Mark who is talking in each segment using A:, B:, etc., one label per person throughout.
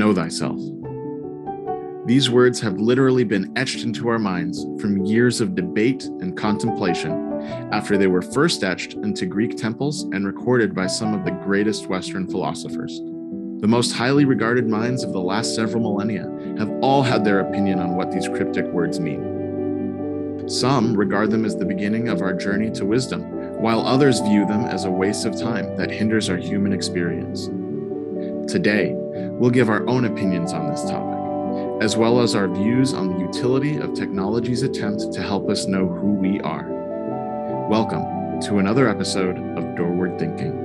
A: Know thyself. These words have literally been etched into our minds from years of debate and contemplation after they were first etched into Greek temples and recorded by some of the greatest Western philosophers. The most highly regarded minds of the last several millennia have all had their opinion on what these cryptic words mean. Some regard them as the beginning of our journey to wisdom, while others view them as a waste of time that hinders our human experience. Today, we'll give our own opinions on this topic, as well as our views on the utility of technology's attempt to help us know who we are. Welcome to another episode of Doorward Thinking.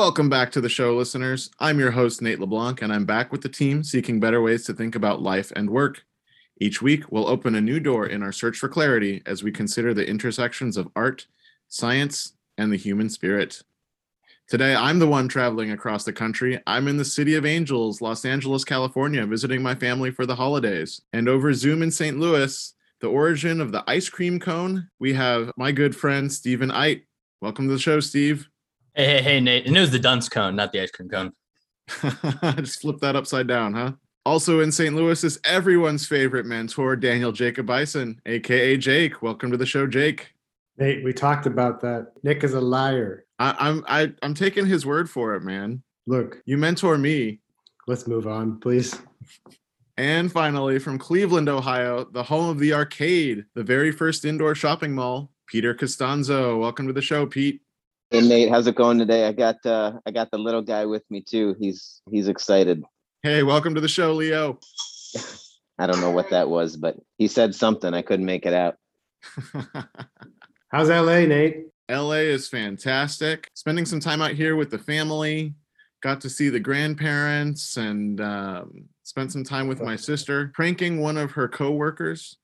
A: Welcome back to the show, listeners. I'm your host, Nate LeBlanc, and I'm back with the team seeking better ways to think about life and work. Each week, we'll open a new door in our search for clarity as we consider the intersections of art, science, and the human spirit. Today, I'm the one traveling across the country. I'm in the city of Angels, Los Angeles, California, visiting my family for the holidays. And over Zoom in St. Louis, the origin of the ice cream cone, we have my good friend, Stephen Eit. Welcome to the show, Steve.
B: Hey, hey, hey, Nate. And it was the dunce cone, not the ice cream cone.
A: Just flip that upside down, huh? Also in St. Louis is everyone's favorite mentor, Daniel Jacob Bison, aka Jake. Welcome to the show, Jake.
C: Nate, we talked about that. Nick is a liar.
A: I, I'm I, I'm taking his word for it, man.
C: Look,
A: You mentor me.
C: let's move on, please.
A: And finally, from Cleveland, Ohio, the home of the arcade, the very first indoor shopping mall, Peter Costanzo. Welcome to the show, Pete.
D: Hey Nate, how's it going today? I got uh I got the little guy with me too. He's he's excited.
A: Hey, welcome to the show, Leo.
D: I don't know what that was, but he said something. I couldn't make it out.
C: How's LA, Nate?
A: LA is fantastic. Spending some time out here with the family. Got to see the grandparents and um, spent some time with my sister. Pranking one of her coworkers.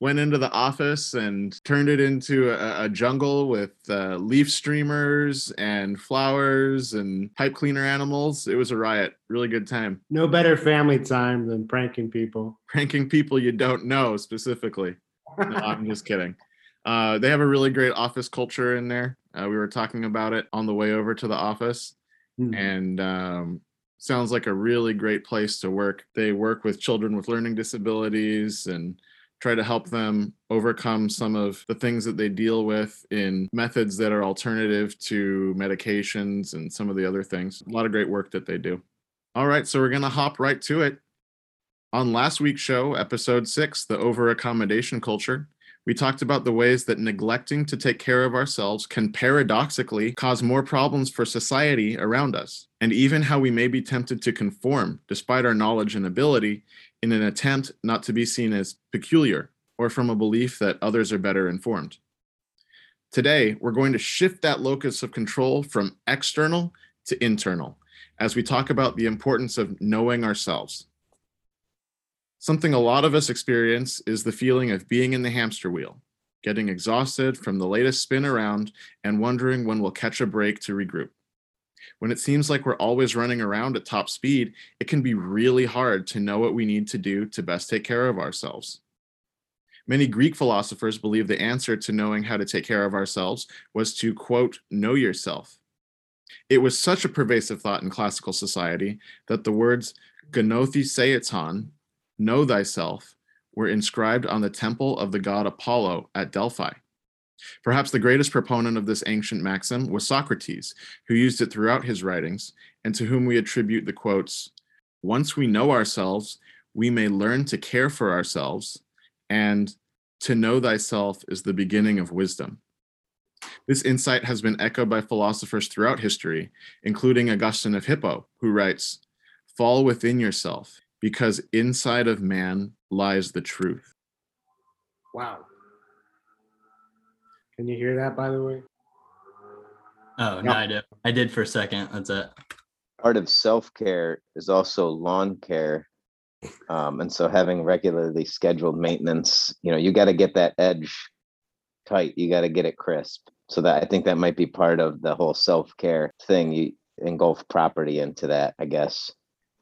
A: Went into the office and turned it into a, a jungle with uh, leaf streamers and flowers and pipe cleaner animals. It was a riot. Really good time.
C: No better family time than pranking people.
A: Pranking people you don't know specifically. No, I'm just kidding. Uh, they have a really great office culture in there. Uh, we were talking about it on the way over to the office,
C: Hmm.
A: and um, sounds like a really great place to work. They work with children with learning disabilities and try to help them overcome some of the things that they deal with in methods that are alternative to medications and some of the other things. A lot of great work that they do. All right, so we're going to hop right to it. On last week's show, episode six, the over accommodation culture, we talked about the ways that neglecting to take care of ourselves can paradoxically cause more problems for society around us, and even how we may be tempted to conform, despite our knowledge and ability, in an attempt not to be seen as peculiar or from a belief that others are better informed. Today, we're going to shift that locus of control from external to internal as we talk about the importance of knowing ourselves. Something a lot of us experience is the feeling of being in the hamster wheel, getting exhausted from the latest spin around and wondering when we'll catch a break to regroup. When it seems like we're always running around at top speed, it can be really hard to know what we need to do to best take care of ourselves. Many Greek philosophers believe the answer to knowing how to take care of ourselves was to, quote, know yourself. It was such a pervasive thought in classical society that the words gnothi seauton, know thyself, were inscribed on the temple of the god Apollo at Delphi. Perhaps the greatest proponent of this ancient maxim was Socrates, who used it throughout his writings, and to whom we attribute the quotes Once we know ourselves, we may learn to care for ourselves, and to know thyself is the beginning of wisdom. This insight has been echoed by philosophers throughout history, including Augustine of Hippo, who writes Fall within yourself, because inside of man lies the truth.
C: Wow. Can you hear that, by the way?
B: Oh, no, I did. I did for a second. That's it.
D: Part of self-care is also lawn care. Um, and so having regularly scheduled maintenance, you know, you got to get that edge tight. You got to get it crisp. So that I think that might be part of the whole self-care thing. You engulf property into that, I guess.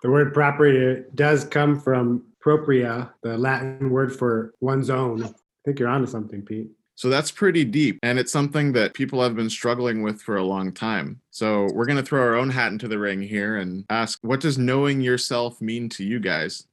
C: The word property does come from propria, the Latin word for one's own. I think you're onto something, Pete.
A: So that's pretty deep. And it's something that people have been struggling with for a long time. So we're going to throw our own hat into the ring here and ask what does knowing yourself mean to you guys?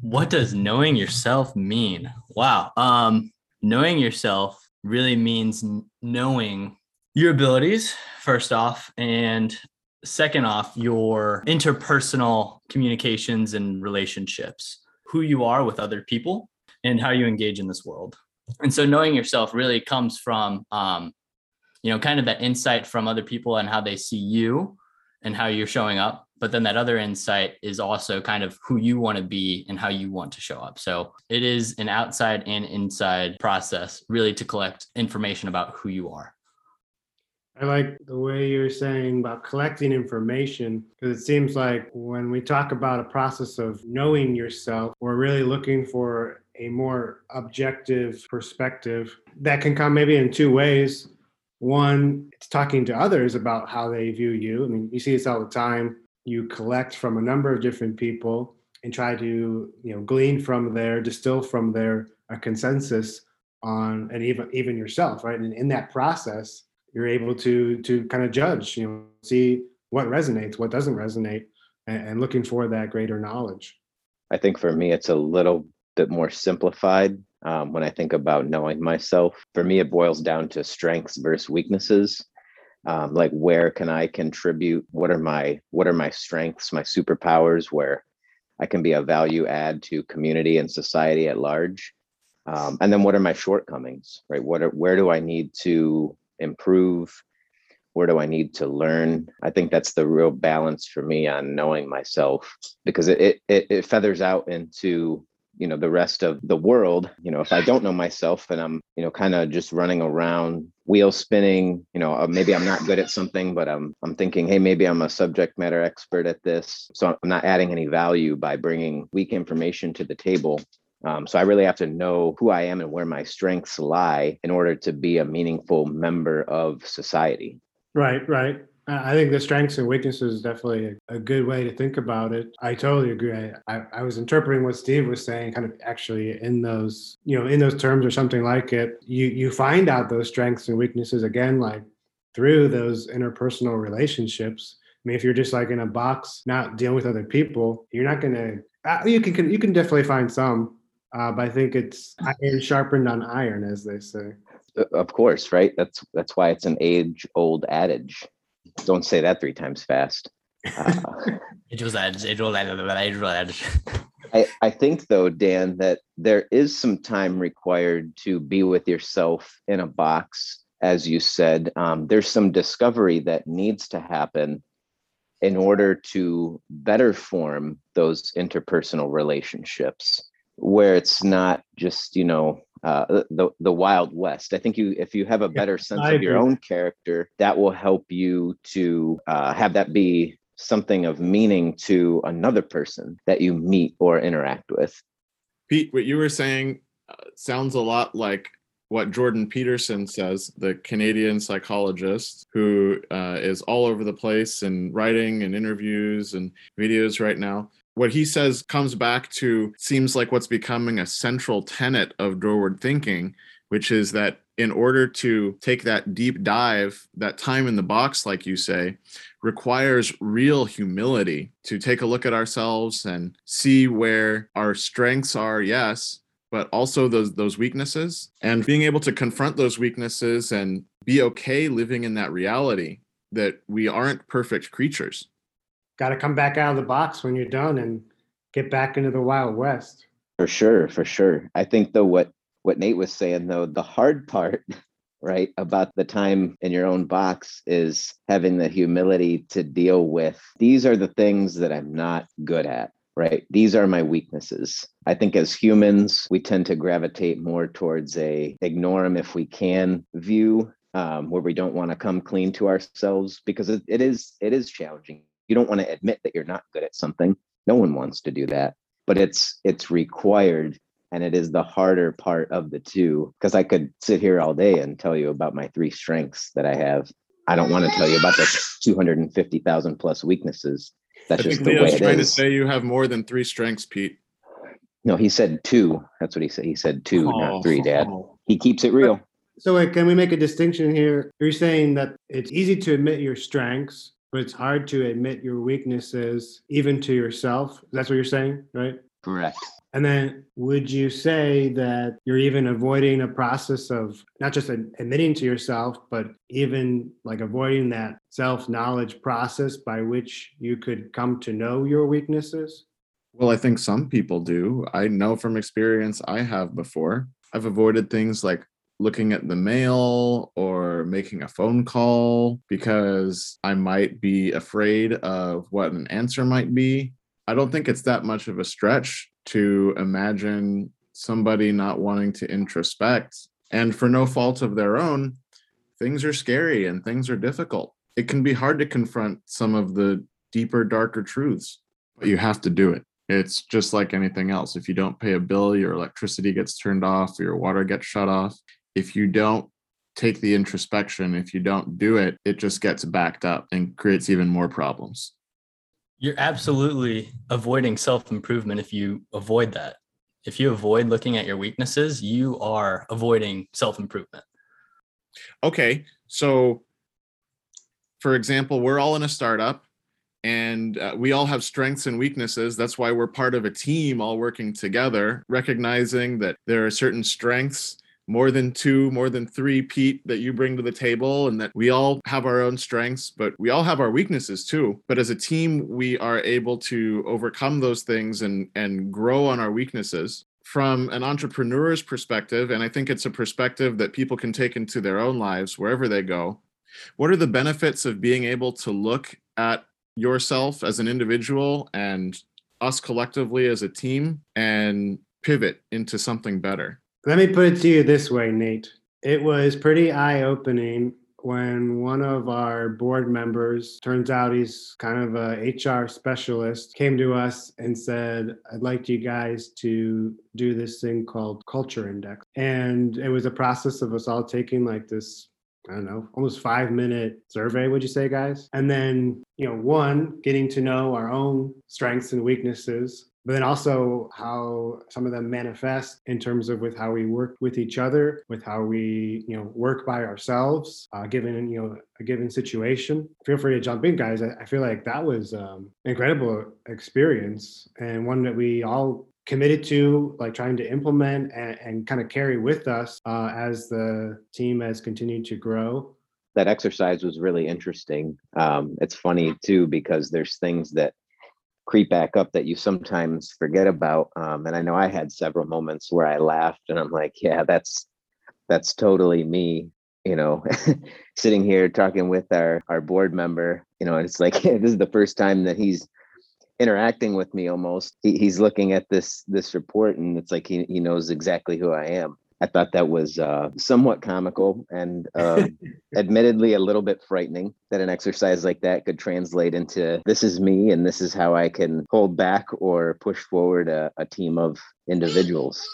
B: What does knowing yourself mean? Wow. Um, knowing yourself really means knowing your abilities, first off, and second off, your interpersonal communications and relationships, who you are with other people, and how you engage in this world. And so, knowing yourself really comes from, um, you know, kind of that insight from other people and how they see you and how you're showing up. But then that other insight is also kind of who you want to be and how you want to show up. So it is an outside and inside process, really, to collect information about who you are.
C: I like the way you're saying about collecting information because it seems like when we talk about a process of knowing yourself, we're really looking for a more objective perspective that can come maybe in two ways. One, it's talking to others about how they view you. I mean, you see this all the time. You collect from a number of different people and try to, you know, glean from there, distill from there a consensus on, and even even yourself, right? And in that process, you're able to to kind of judge, you know, see what resonates, what doesn't resonate, and, and looking for that greater knowledge.
D: I think for me, it's a little bit more simplified um, when I think about knowing myself. For me, it boils down to strengths versus weaknesses. Um, like where can I contribute? What are my what are my strengths, my superpowers, where I can be a value add to community and society at large? Um, and then what are my shortcomings, right? What are where do I need to improve? Where do I need to learn? I think that's the real balance for me on knowing myself because it it, it feathers out into you know the rest of the world you know if i don't know myself and i'm you know kind of just running around wheel spinning you know uh, maybe i'm not good at something but i'm i'm thinking hey maybe i'm a subject matter expert at this so i'm not adding any value by bringing weak information to the table um, so i really have to know who i am and where my strengths lie in order to be a meaningful member of society
C: Right, right. I think the strengths and weaknesses is definitely a, good way to think about it. I totally agree. I, I, I was interpreting what Steve was saying, kind of actually in those, you know, in those terms or something like it. You you find out those strengths and weaknesses again, like through those interpersonal relationships. I mean, if you're just like in a box, not dealing with other people, you're not gonna. Uh, you can you can definitely find some, uh, but I think it's iron sharpened on iron, as they say.
D: Of course right that's that's why it's an age old adage don't say that three times fast uh,
B: It was that. It was that. It was that.
D: I, I think though dan that there is some time required to be with yourself in a box as you said um, there's some discovery that needs to happen in order to better form those interpersonal relationships where it's not just you know uh, the the wild west. I think you if you have a
C: Yeah,
D: better sense
C: I
D: of your own character that will help you to uh, have that be something of meaning to another person that you meet or interact with.
A: Pete, what you were saying uh, sounds a lot like what Jordan Peterson says, the Canadian psychologist who uh, is all over the place and writing and interviews and videos right now. What he says comes back to seems like what's becoming a central tenet of doorward thinking, which is that in order to take that deep dive, that time in the box, like you say, requires real humility to take a look at ourselves and see where our strengths are, yes, but also those those weaknesses and being able to confront those weaknesses and be okay living in that reality that we aren't perfect creatures.
C: Got to come back out of the box when you're done and get back into the wild west.
D: For sure, for sure. I think though what what Nate was saying though, the hard part, right, about the time in your own box is having the humility to deal with these are the things that I'm not good at, right? These are my weaknesses. I think as humans, we tend to gravitate more towards a ignore them if we can view um, where we don't want to come clean to ourselves because it, it is it is challenging. You don't want to admit that you're not good at something. No one wants to do that, but it's it's required and it is the harder part of the two because i could sit here all day and tell you about my three strengths that i have i don't want to tell you about the 250000 plus weaknesses That's
A: I
D: just
A: think
D: the
A: Leo's
D: way it
A: trying to say you have more than three strengths, Pete.
D: No, he said two. That's what he said. He said two, not three, oh. Dad.
A: Oh.
D: He keeps it real.
C: So wait, can we make a distinction here? You're saying that it's easy to admit your strengths, but it's hard to admit your weaknesses, even to yourself. That's what you're saying, right?
D: Correct.
C: And then would you say that you're even avoiding a process of not just admitting to yourself, but even like avoiding that self knowledge process by which you could come to know your weaknesses?
A: Well, I think some people do. I know from experience I have before. I've avoided things like looking at the mail or making a phone call because I might be afraid of what an answer might be. I don't think it's that much of a stretch to imagine somebody not wanting to introspect and for no fault of their own, things are scary and things are difficult. It can be hard to confront some of the deeper, darker truths, but you have to do it. It's just like anything else. If you don't pay a bill, your electricity gets turned off, your water gets shut off. If you don't take the introspection, if you don't do it, it just gets backed up and creates even more problems.
B: You're absolutely avoiding self improvement if you avoid that. If you avoid looking at your weaknesses, you are avoiding self improvement.
A: Okay. So, for example, we're all in a startup and uh, we all have strengths and weaknesses. That's why we're part of a team all working together, recognizing that there are certain strengths, more than two, more than three, Pete, that you bring to the table, and that we all have our own strengths, but we all have our weaknesses too. But as a team, we are able to overcome those things and, and grow on our weaknesses from an entrepreneur's perspective, and I think it's a perspective that people can take into their own lives wherever they go. What are the benefits of being able to look at yourself as an individual and us collectively as a team and pivot into something better?
C: Let me put it to you this way, Nate. It was pretty eye opening when one of our board members, turns out he's kind of a HR specialist, came to us and said, I'd like you guys to do this thing called Culture Index. And it was a process of us all taking like this I don't know, almost five minute survey, would you say, guys? And then, you know, one, getting to know our own strengths and weaknesses, but then also how some of them manifest in terms of with how we work with each other, with how we, you know, work by ourselves, uh, given, you know, a given situation. Feel free to jump in, guys. I, I feel like that was um, incredible experience and one that we all committed to like trying to implement and, and kind of carry with us uh, as the team has continued to grow
D: That exercise was really interesting. Um, it's funny too, because there's things that creep back up that you sometimes forget about. Um, and I know I had several moments where I laughed and I'm like, yeah, that's that's totally me. You know, sitting here talking with our our board member, you know, and it's like this is the first time that he's interacting with me almost. He, he's looking at this this report and it's like he, he knows exactly who I am. I thought that was uh, somewhat comical and um, admittedly a little bit frightening that an exercise like that could translate into this is me and this is how I can hold back or push forward a, a team of individuals.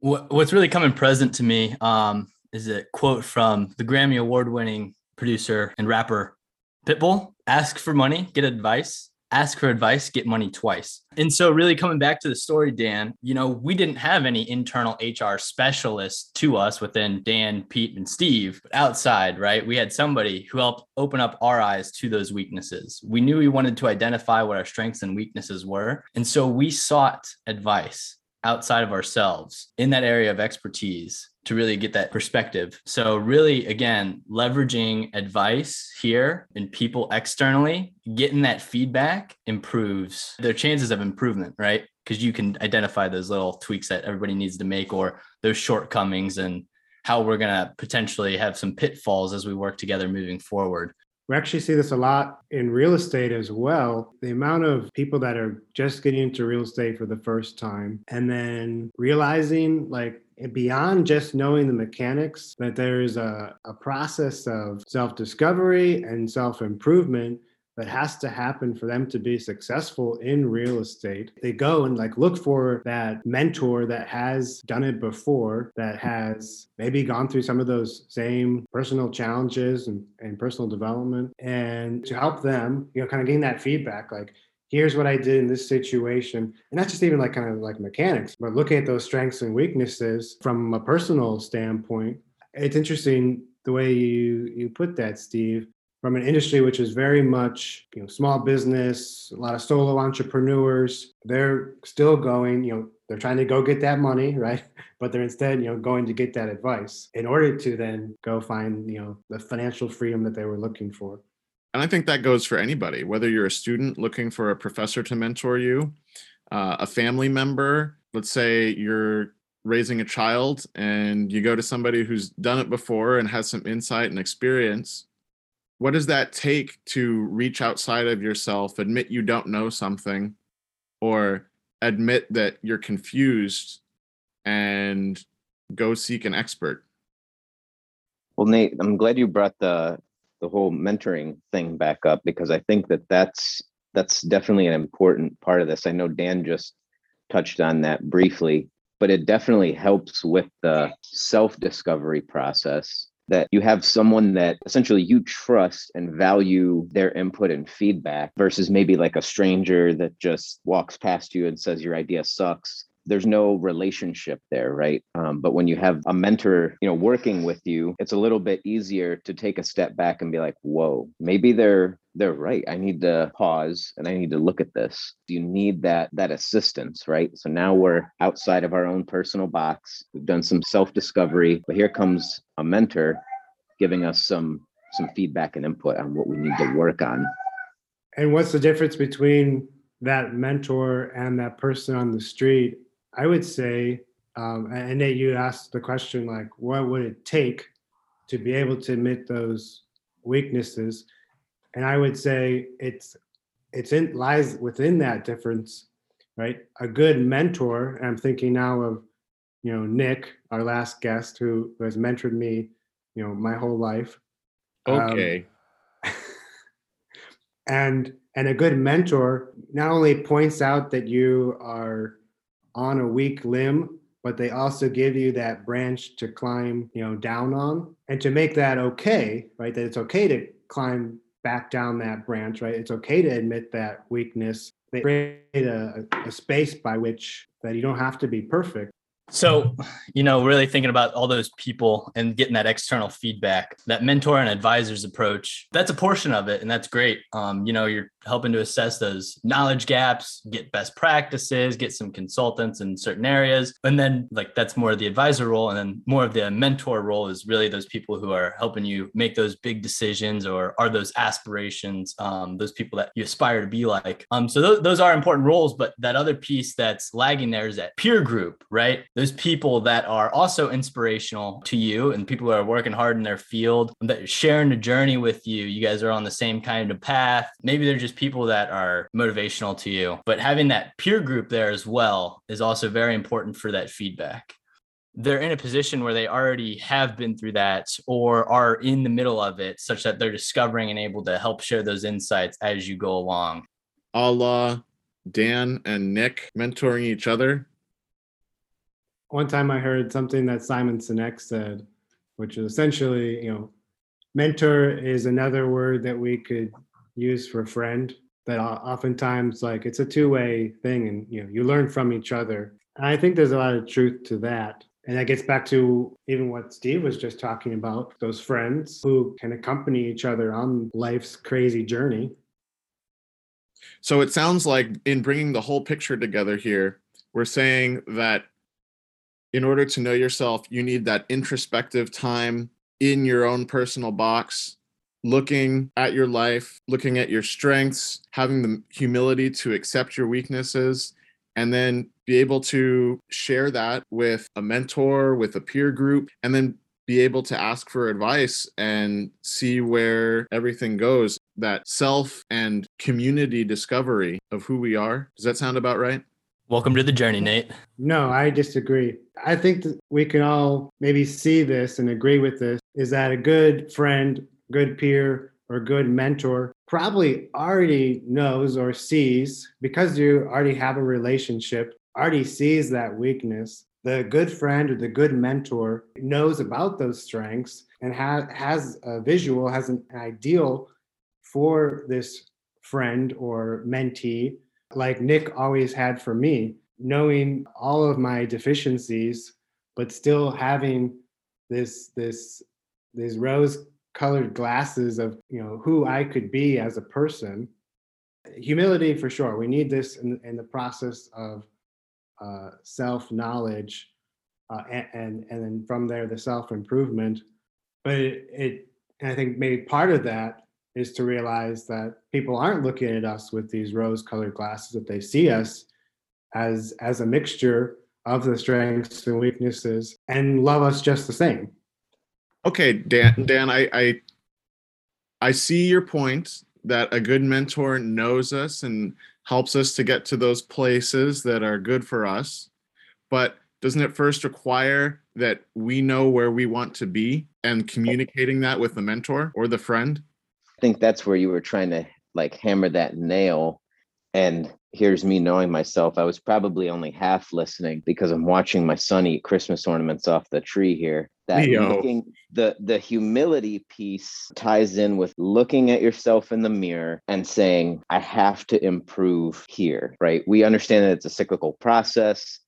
B: What's really coming present to me um, is a quote from the Grammy Award winning producer and rapper Pitbull Ask for money, get advice. Ask for advice, get money twice. And so, really coming back to the story, Dan, you know, we didn't have any internal HR specialists to us within Dan, Pete, and Steve, but outside, right? We had somebody who helped open up our eyes to those weaknesses. We knew we wanted to identify what our strengths and weaknesses were. And so, we sought advice outside of ourselves in that area of expertise to really get that perspective. So, really, again, leveraging advice here and people externally, getting that feedback improves their chances of improvement, right? Because you can identify those little tweaks that everybody needs to make or those shortcomings and how we're going to potentially have some pitfalls as we work together moving forward.
C: We actually see this a lot in real estate as well. The amount of people that are just getting into real estate for the first time and then realizing, like, beyond just knowing the mechanics, that there is a, a process of self discovery and self improvement that has to happen for them to be successful in real estate. They go and like look for that mentor that has done it before, that has maybe gone through some of those same personal challenges and, and personal development, and to help them, you know, kind of gain that feedback like, here's what I did in this situation. And that's just even like kind of like mechanics, but looking at those strengths and weaknesses from a personal standpoint. It's interesting the way you you put that, Steve, from an industry which is very much you know small business, a lot of solo entrepreneurs. They're still going, you know, they're trying to go get that money, right? But they're instead, you know, going to get that advice in order to then go find, you know, the financial freedom that they were looking for.
A: And I think that goes for anybody, whether you're a student looking for a professor to mentor you, uh, a family member. Let's say you're raising a child and you go to somebody who's done it before and has some insight and experience what does that take to reach outside of yourself admit you don't know something or admit that you're confused and go seek an expert
D: well nate i'm glad you brought the the whole mentoring thing back up because i think that that's that's definitely an important part of this. I know dan just touched on that briefly but it definitely helps with the self discovery process that you have someone that essentially you trust and value their input and feedback versus maybe like a stranger that just walks past you and says your idea sucks there's no relationship there right? Um, but when you have a mentor you know working with you it's a little bit easier to take a step back and be like whoa maybe they're they're right. I need to pause and i need to look at this. You need that that assistance right? So now we're outside of our own personal box. We've done some self discovery but here comes a mentor giving us some some feedback and input on what we need to work on.
C: And what's the difference between that mentor and that person on the street I would say, um, and Nate, you asked the question like, what would it take to be able to admit those weaknesses? And I would say it's it's in lies within that difference, right? A good mentor, and I'm thinking now of, you know, Nick, our last guest, who, who has mentored me, you know, my whole life.
A: Um, okay.
C: Um, and and a good mentor not only points out that you are on a weak limb, but they also give you that branch to climb, you know, down on. And to make that okay, right? That it's okay to climb back down that branch, right? It's okay to admit that weakness. They create a, a space by which that you don't have to be perfect,
B: so, you know, really thinking about all those people and getting that external feedback, that mentor and advisors approach, that's a portion of it. And that's great. Um, you know, you're helping to assess those knowledge gaps, get best practices, get some consultants in certain areas. And then, like, that's more of the advisor role. And then more of the mentor role is really those people who are helping you make those big decisions or are those aspirations, um, those people that you aspire to be like. Um, so, th- those are important roles. But that other piece that's lagging there is that peer group, right? Those people that are also inspirational to you and people who are working hard in their field that sharing the journey with you. You guys are on the same kind of path. Maybe they're just people that are motivational to you, but having that peer group there as well is also very important for that feedback they're in a position where they already have been through that or are in the middle of it such that they're discovering and able to help share those insights as you go along.
A: À la, Dan and Nick mentoring each other
C: one time I heard something that Simon Sinek said, which is essentially, you know, mentor is another word that we could use for friend. That oftentimes, like, it's a two-way thing, and you know, you learn from each other. And I think there's a lot of truth to that. And that gets back to even what Steve was just talking about those friends who can accompany each other on life's crazy journey.
A: So it sounds like in bringing the whole picture together here, we're saying that in order to know yourself, you need that introspective time in your own personal box, looking at your life, looking at your strengths, having the humility to accept your weaknesses, and then be able to share that with a mentor, with a peer group, and then be able to ask for advice and see where everything goes. That self and community discovery of who we are. Does that sound about right?
B: Welcome to the journey, Nate.
C: No, I disagree. I think that we can all maybe see this and agree with this is that a good friend, good peer, or good mentor probably already knows or sees because you already have a relationship, already sees that weakness. The good friend or the good mentor knows about those strengths and ha- has a visual, has an ideal for this friend or mentee, like Nick always had for me, knowing all of my deficiencies, but still having this this these rose colored glasses of you know who I could be as a person. Humility for sure. We need this in, in the process of uh, self knowledge, uh, and, and and then from there the self improvement. But it, it I think maybe part of that is to realize that people aren't looking at us with these rose colored glasses that they see us as as a mixture of the strengths and weaknesses and love us just the same
A: Okay, Dan. Dan, I, I I see your point that a good mentor knows us and helps us to get to those places that are good for us. But doesn't it first require that we know where we want to be and communicating that with the mentor or the friend?
D: I think that's where you were trying to like hammer that nail. And here's me knowing myself. I was probably only half listening because I'm watching my son eat Christmas ornaments off the tree here. That looking, the the humility piece ties in with looking at yourself in the mirror and saying, I have to improve here, right? We understand that it's a cyclical process,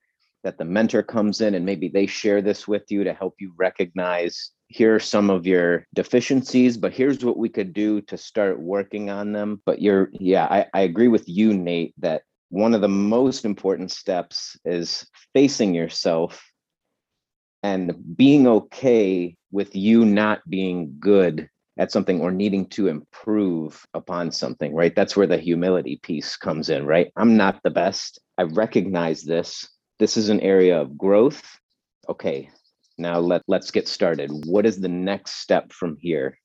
D: that the mentor comes in and maybe they share this with you to help you recognize here are some of your deficiencies, but here's what we could do to start working on them. But you're, yeah, I, I agree with you, Nate, that one of the most important steps is facing yourself and being okay with you not being good at something or needing to improve upon something, right? That's where the humility piece comes in, right? I'm not the best. I recognize this. This is an area of growth. Okay, now let, let's get started. What is the next step from here?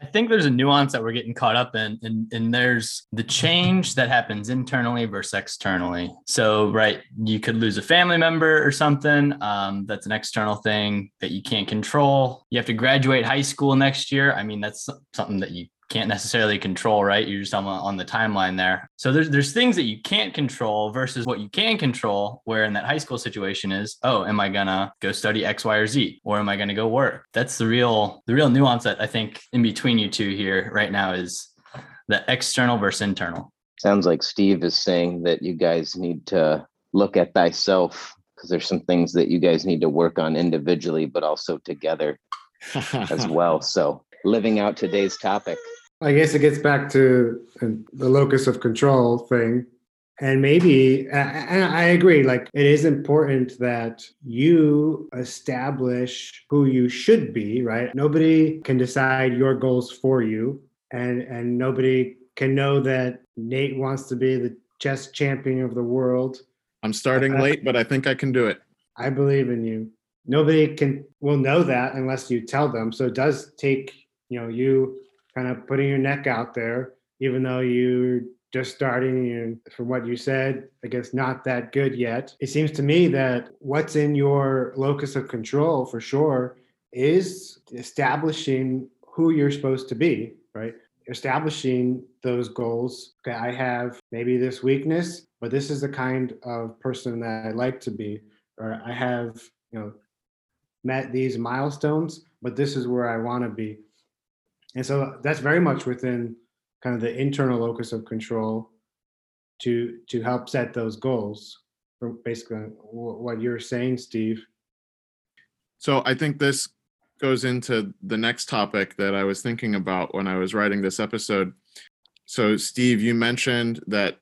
B: I think there's a nuance that we're getting caught up in, and, and there's the change that happens internally versus externally. So, right, you could lose a family member or something. Um, that's an external thing that you can't control. You have to graduate high school next year. I mean, that's something that you can't necessarily control, right? You're just on, on the timeline there. So there's there's things that you can't control versus what you can control. Where in that high school situation is, oh, am I gonna go study X, Y, or Z, or am I gonna go work? That's the real the real nuance that I think in between you two here right now is the external versus internal.
D: Sounds like Steve is saying that you guys need to look at thyself because there's some things that you guys need to work on individually, but also together as well. So living out today's topic.
C: I guess it gets back to the locus of control thing. And maybe, and I agree, like it is important that you establish who you should be, right? Nobody can decide your goals for you. And, and nobody can know that Nate wants to be the chess champion of the world.
A: I'm starting late, but I think I can do it.
C: I believe in you. Nobody can will know that unless you tell them. So it does take, you know, you kind of putting your neck out there, even though you're just starting and from what you said, I guess not that good yet. It seems to me that what's in your locus of control for sure is establishing who you're supposed to be, right? Establishing those goals. Okay, I have maybe this weakness, but this is the kind of person that I like to be. Or I have, you know, met these milestones, but this is where I want to be. And so that's very much within kind of the internal locus of control to to help set those goals. For basically what you're saying, Steve.
A: So I think this goes into the next topic that I was thinking about when I was writing this episode. So, Steve, you mentioned that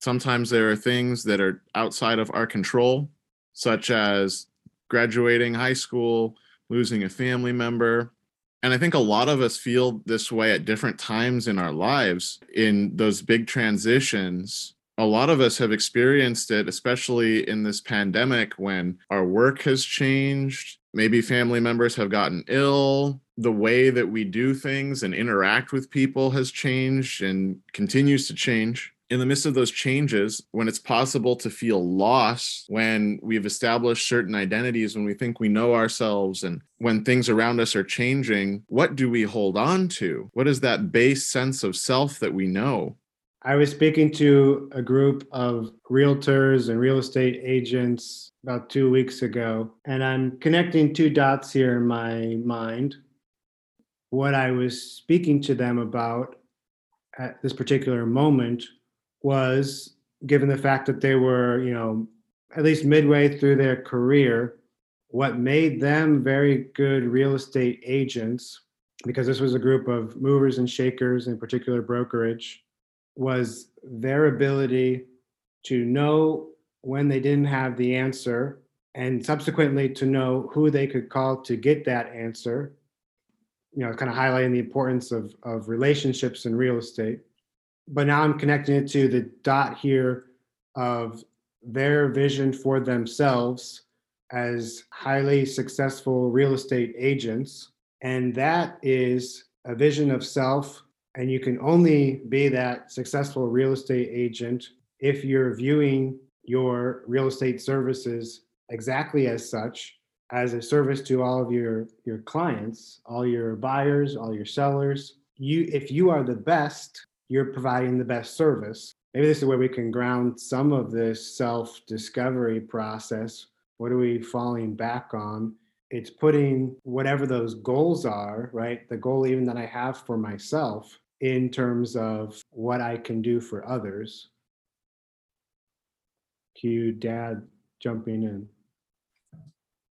A: sometimes there are things that are outside of our control, such as graduating high school, losing a family member. And I think a lot of us feel this way at different times in our lives in those big transitions. A lot of us have experienced it, especially in this pandemic when our work has changed. Maybe family members have gotten ill. The way that we do things and interact with people has changed and continues to change. In the midst of those changes, when it's possible to feel lost, when we've established certain identities, when we think we know ourselves, and when things around us are changing, what do we hold on to? What is that base sense of self that we know?
C: I was speaking to a group of realtors and real estate agents about two weeks ago, and I'm connecting two dots here in my mind. What I was speaking to them about at this particular moment was given the fact that they were, you know, at least midway through their career, what made them very good real estate agents, because this was a group of movers and shakers, in particular brokerage, was their ability to know when they didn't have the answer and subsequently to know who they could call to get that answer you know kind of highlighting the importance of of relationships in real estate but now i'm connecting it to the dot here of their vision for themselves as highly successful real estate agents. And that is a vision of self. And you can only be that successful real estate agent if you're viewing your real estate services exactly as such as a service to all of your your clients all your buyers all your sellers. You if you are the best you're providing the best service. Maybe this is where we can ground some of this self discovery process. What are we falling back on? It's putting whatever those goals are right? The goal even that i have for myself in terms of what i can do for others. Cue dad jumping in.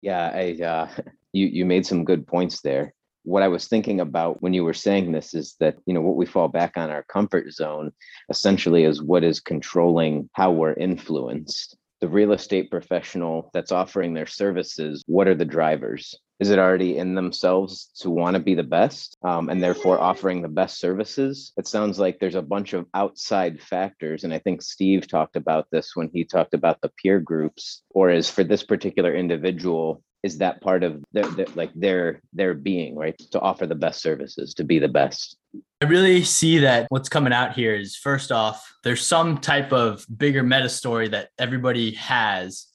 D: Yeah, I, uh, you, you made some good points there. What I was thinking about when you were saying this is that, you know, what we fall back on our comfort zone essentially is what is controlling how we're influenced. The real estate professional that's offering their services, what are the drivers? Is it already in themselves to want to be the best um, and therefore offering the best services? It sounds like there's a bunch of outside factors. And I think Steve talked about this when he talked about the peer groups, or is for this particular individual, is that part of their, their like their their being right? To offer the best services to be the best.
B: I really see that what's coming out here is first off, there's some type of bigger meta story that everybody has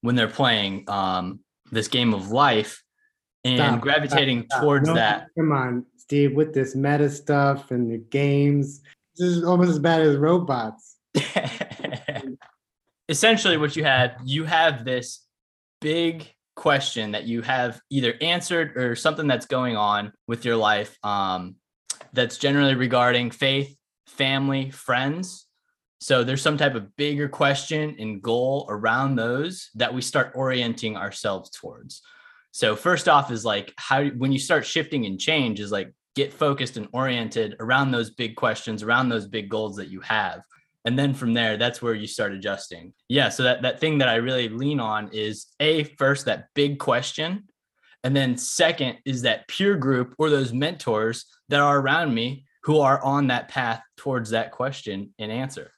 B: when they're playing um, this game of life and
C: Stop,
B: gravitating
C: stop.
B: towards
C: No,
B: that.
C: come on steve with this meta stuff and the games this is almost as bad as robots.
B: Essentially, what you have, you have this big question that you have either answered or something that's going on with your life um, that's generally regarding faith, family, friends. So there's some type of bigger question and goal around those that we start orienting ourselves towards. So first off is like how when you start shifting and change is like get focused and oriented around those big questions, around those big goals that you have. And then from there, that's where you start adjusting. Yeah. So that, that thing that I really lean on is a first that big question. And then second is that peer group or those mentors that are around me who are on that path towards that question and answer.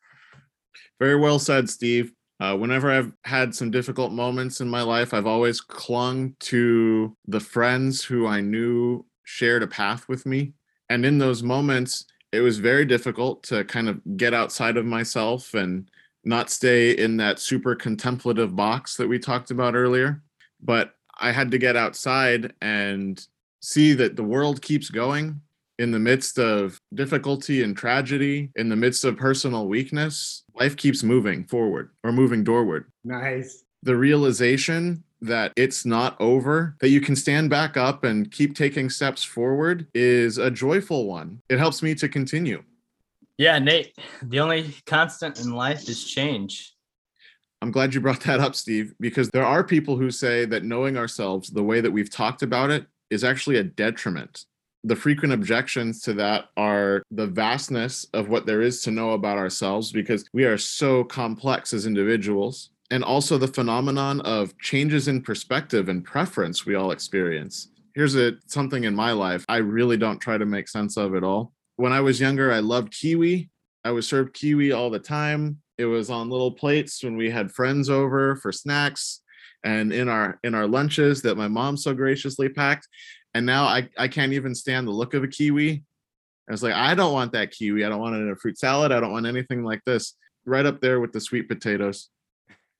A: Very well said, Steve. Uh, whenever I've had some difficult moments in my life, I've always clung to the friends who I knew shared a path with me. And in those moments, it was very difficult to kind of get outside of myself and not stay in that super contemplative box that we talked about earlier. But I had to get outside and see that the world keeps going in the midst of difficulty and tragedy, in the midst of personal weakness. Life keeps moving forward or moving doorward.
C: nice
A: The realization that it's not over, that you can stand back up and keep taking steps forward is a joyful one. It helps me to continue.
B: Yeah, Nate, the only constant in life is change.
A: I'm glad you brought that up, Steve, because there are people who say that knowing ourselves the way that we've talked about it is actually a detriment. The frequent objections to that are the vastness of what there is to know about ourselves because we are so complex as individuals, and also the phenomenon of changes in perspective and preference we all experience. Here's a something in my life I really don't try to make sense of at all. When I was younger, I loved kiwi. I was served kiwi all the time. It was on little plates when we had friends over for snacks and in our in our lunches that my mom so graciously packed. And now I, I can't even stand the look of a kiwi. I was like, I don't want that kiwi. I don't want it in a fruit salad. I don't want anything like this. Right up there with the sweet potatoes.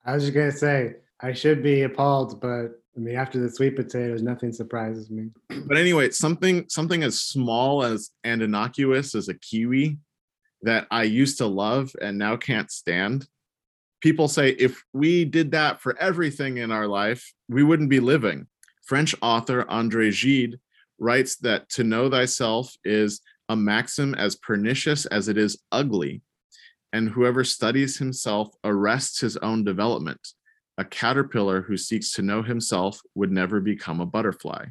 C: I was just gonna say I should be appalled, but I mean, after the sweet potatoes, nothing surprises me.
A: But anyway, something something as small as and innocuous as a kiwi that I used to love and now can't stand. People say if we did that for everything in our life, we wouldn't be living. French author Andre Gide writes that to know thyself is a maxim as pernicious as it is ugly, and whoever studies himself arrests his own development. A caterpillar who seeks to know himself would never become a butterfly.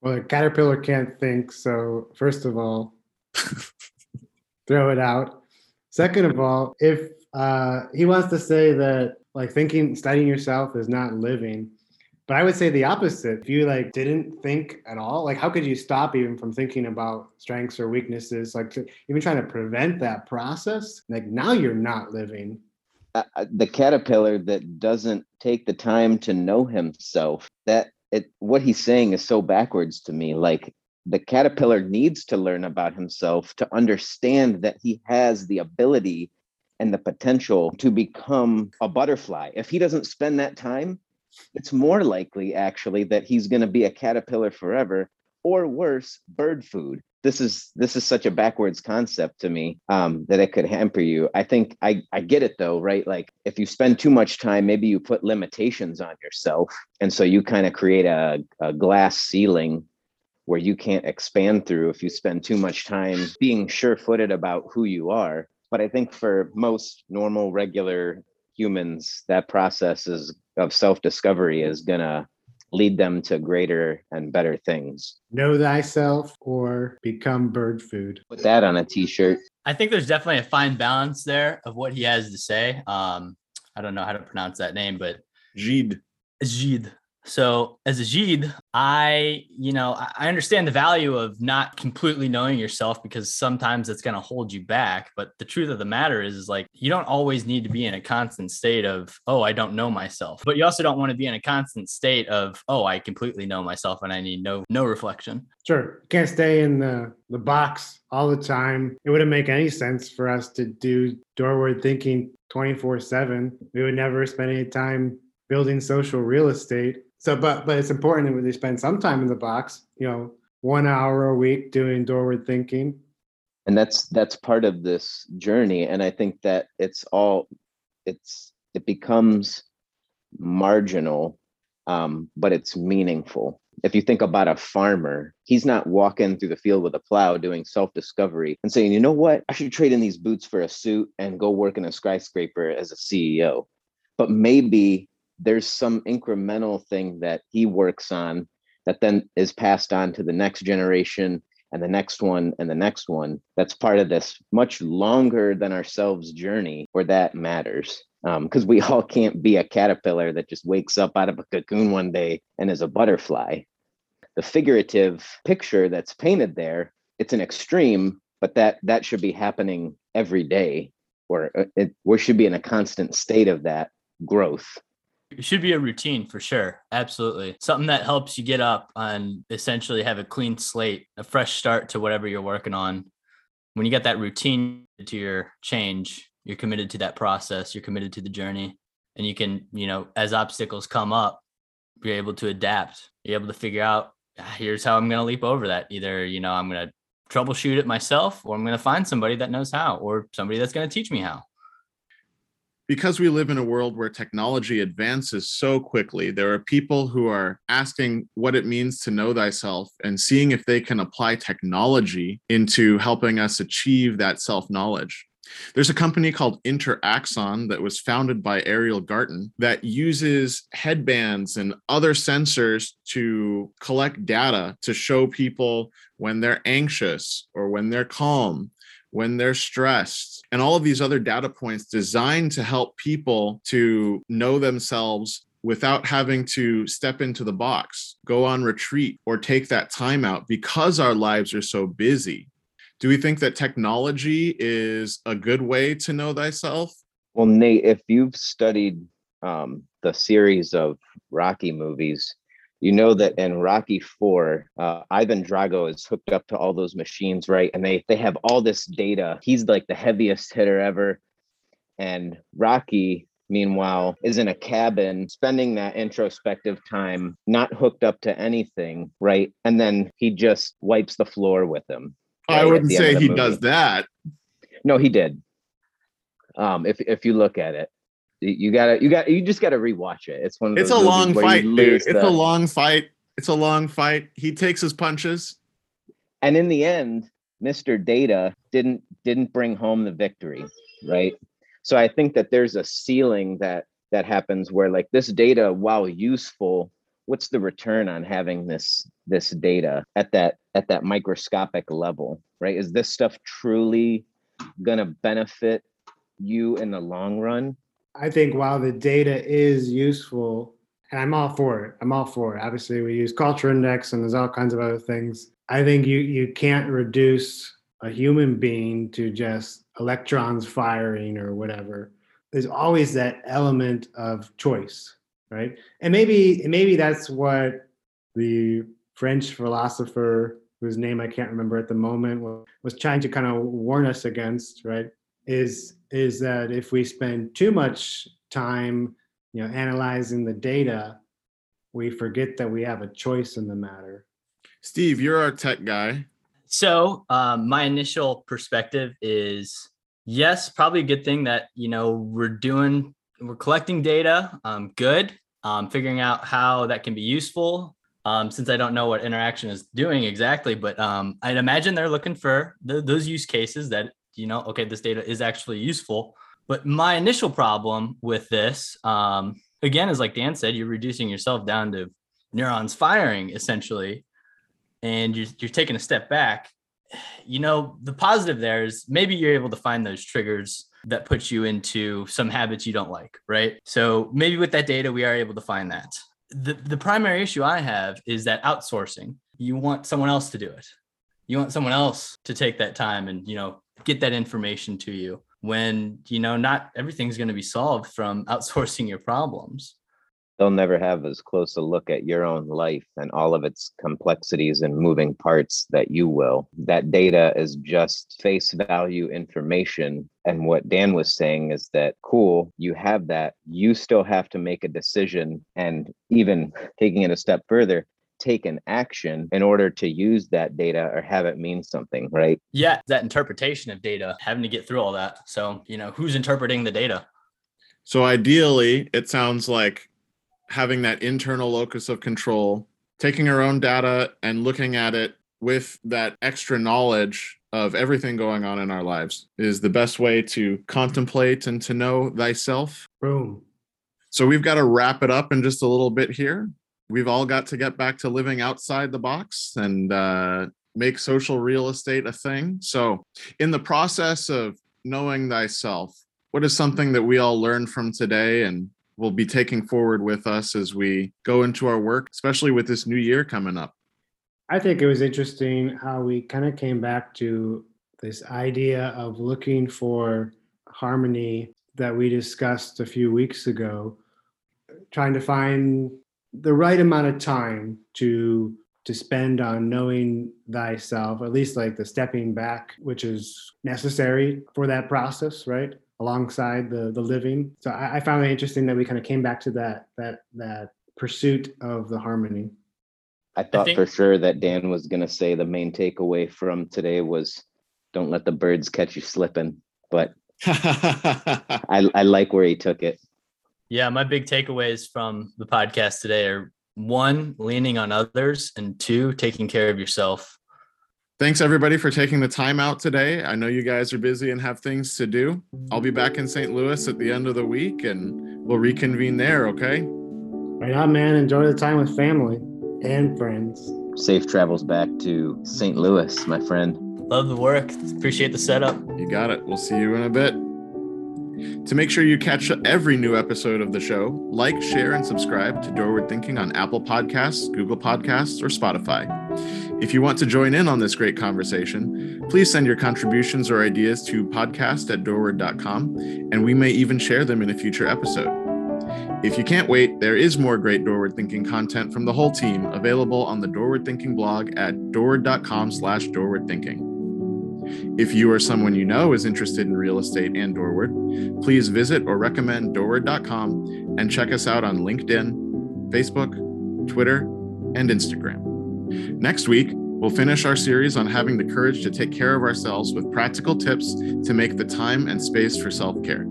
C: Well, a caterpillar can't think, so first of all, throw it out. Second of all, if uh, he wants to say that like thinking, studying yourself is not living, but I would say the opposite. If you like didn't think at all, like how could you stop even from thinking about strengths or weaknesses? Like even trying to prevent that process, like now you're not living.
D: uh, uh, the caterpillar that doesn't take the time to know himself that it what he's saying is so backwards to me like the caterpillar needs to learn about himself to understand that he has the ability and the potential to become a butterfly if he doesn't spend that time it's more likely actually that he's going to be a caterpillar forever or worse bird food this is this is such a backwards concept to me um, that it could hamper you. I think I I get it though, right? Like if you spend too much time, maybe you put limitations on yourself, and so you kind of create a, a glass ceiling where you can't expand through if you spend too much time being sure-footed about who you are. But I think for most normal, regular humans, that process is of self-discovery is gonna lead them to greater and better things.
C: Know thyself or become bird food.
D: Put that on a t-shirt.
B: I think there's definitely a fine balance there of what he has to say. Um, I don't know how to pronounce that name, but
A: Gide.
B: Gide. So as a Gide, I, you know, I understand the value of not completely knowing yourself because sometimes it's going to hold you back. But the truth of the matter is, is like you don't always need to be in a constant state of, oh, I don't know myself. But you also don't want to be in a constant state of, oh, I completely know myself and I need no no reflection.
C: Sure, can't stay in the, the box all the time. It wouldn't make any sense for us to do doorward thinking 24 7. We would never spend any time building social real estate. So, but but it's important that we spend some time in the box, you know, one hour a week doing doorward thinking.
D: and that's that's part of this journey. And i think that it's all it's it becomes marginal um, but it's meaningful. If you think about a farmer he's not walking through the field with a plow doing self-discovery and saying you know what? I should trade in these boots for a suit and go work in a skyscraper as a ceo but maybe there's some incremental thing that he works on that then is passed on to the next generation and the next one and the next one that's part of this much longer than ourselves journey where that matters. Because we all can't be a caterpillar that just wakes up out of a cocoon one day and is a butterfly. The figurative picture that's painted there it's an extreme but that that should be happening every day or uh, it, we should be in a constant state of that growth
B: It should be a routine for sure. Absolutely. Something that helps you get up and essentially have a clean slate, a fresh start to whatever you're working on. When you get that routine to your change, you're committed to that process, you're committed to the journey, and you can, you know, as obstacles come up, you're able to adapt. You're able to figure out "Ah, here's how I'm going to leap over that. Either, you know, I'm going to troubleshoot it myself or I'm going to find somebody that knows how or somebody that's going to teach me how.
A: Because we live in a world where technology advances so quickly, there are people who are asking what it means to know thyself and seeing if they can apply technology into helping us achieve that self knowledge. There's a company called Interaxon that was founded by Ariel Garten that uses headbands and other sensors to collect data to show people when they're anxious or when they're calm when they're stressed, and all of these other data points designed to help people to know themselves without having to step into the box, go on retreat, or take that time out because our lives are so busy. Do we think that technology is a good way to know thyself?
D: Well, Nate, if you've studied um, the series of Rocky movies, you know that in Rocky Four, uh, Ivan Drago is hooked up to all those machines, right? And they they have all this data. He's like the heaviest hitter ever, and Rocky meanwhile is in a cabin spending that introspective time not hooked up to anything right and then he just wipes the floor with him
A: I
D: right, at
A: wouldn't
D: the end of
A: say he
D: movie.
A: does that.
D: no he did um if if you look at it you gotta you got you just gotta rewatch it it's one of
A: It's a long fight, dude. It's
D: the-
A: a long fight. It's a long fight. He takes his punches.
D: and in the end mr data didn't didn't bring home the victory right so i think that there's a ceiling that that happens where like this data while useful what's the return on having this this data at that at that microscopic level right is this stuff truly going to benefit you in the long run
C: I think while the data is useful, and I'm all for it, I'm all for it. Obviously, we use culture index and there's all kinds of other things. I think you you can't reduce a human being to just electrons firing or whatever. There's always that element of choice, right? And maybe maybe that's what the French philosopher whose name I can't remember at the moment was trying to kind of warn us against, right? Is is that if we spend too much time, you know, analyzing the data, we forget that we have a choice in the matter.
A: Steve, you're our tech guy.
B: So, um, my initial perspective is yes, probably a good thing that you know we're doing, we're collecting data. Um, good. Um, figuring out how that can be useful. Um, since I don't know what Interaxon is doing exactly, but um, I'd imagine they're looking for th- those use cases that you know, okay, this data is actually useful. But my initial problem with this, um, again, is like Dan said, you're reducing yourself down to neurons firing essentially and you're, you're taking a step back. You know the positive there is maybe you're able to find those triggers that put you into some habits you don't like right? So maybe with that data we are able to find that. The, the primary issue i have is that outsourcing. You want someone else to do it. You want someone else to take that time and you know get that information to you when you know not everything's going to be solved from outsourcing your problems
D: they'll never have as close a look at your own life and all of its complexities and moving parts that you will. That data is just face value information. And what Dan was saying is that, cool, you have that. You still have to make a decision. And even taking it a step further, take an action in order to use that data or have it mean something, right?
B: yeah that interpretation of data having to get through all that so you know who's interpreting the data
A: So ideally, it sounds like having that internal locus of control, taking our own data and looking at it with that extra knowledge of everything going on in our lives is the best way to contemplate and to know thyself.
C: Boom.
A: So we've got to wrap it up in just a little bit here. We've all got to get back to living outside the box and uh, make social real estate a thing. So, in the process of knowing thyself, what is something that we all learned from today and will be taking forward with us as we go into our work, especially with this new year coming up?
C: I think it was interesting how we kind of came back to this idea of looking for harmony that we discussed a few weeks ago, trying to find the right amount of time to to spend on knowing thyself, at least like the stepping back, which is necessary for that process, right? Alongside the the living. So I, I found it interesting that we kind of came back to that that that pursuit of the harmony.
D: I thought
B: think-
D: for sure that Dan was going to say the main takeaway from today was don't let the birds catch you slipping. But I, I like where he took it.
B: Yeah my big takeaways from the podcast today are one leaning on others and two taking care of yourself
A: Thanks everybody for taking the time out today. I know you guys are busy and have things to do. I'll be back in St. Louis at the end of the week and we'll reconvene there, okay?
C: Right on, man. Enjoy the time with family and friends.
D: Safe travels back to St. Louis, my friend.
B: love the work appreciate the setup
A: You got it. We'll see you in a bit. To make sure you catch every new episode of the show, like, share, and subscribe to Doorward Thinking on Apple Podcasts, Google Podcasts, or Spotify. If you want to join in on this great conversation, please send your contributions or ideas to podcast at doorward.com, and we may even share them in a future episode. If you can't wait, there is more great Doorward Thinking content from the whole team available on the Doorward Thinking blog at doorward.com slash doorwardthinking. If you or someone you know is interested in real estate and Doorward, please visit or recommend doorward.com and check us out on LinkedIn, Facebook, Twitter, and Instagram. Next week, we'll finish our series on having the courage to take care of ourselves with practical tips to make the time and space for self care.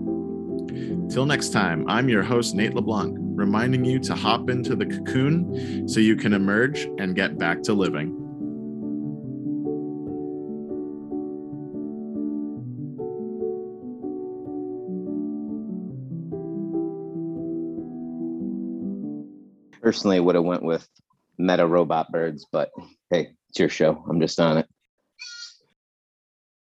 A: Till next time, I'm your host, Nate LeBlanc, reminding you to hop into the cocoon so you can emerge and get back to living.
D: Personally, would have went with meta robot birds, but hey, it's your show. I'm just on it.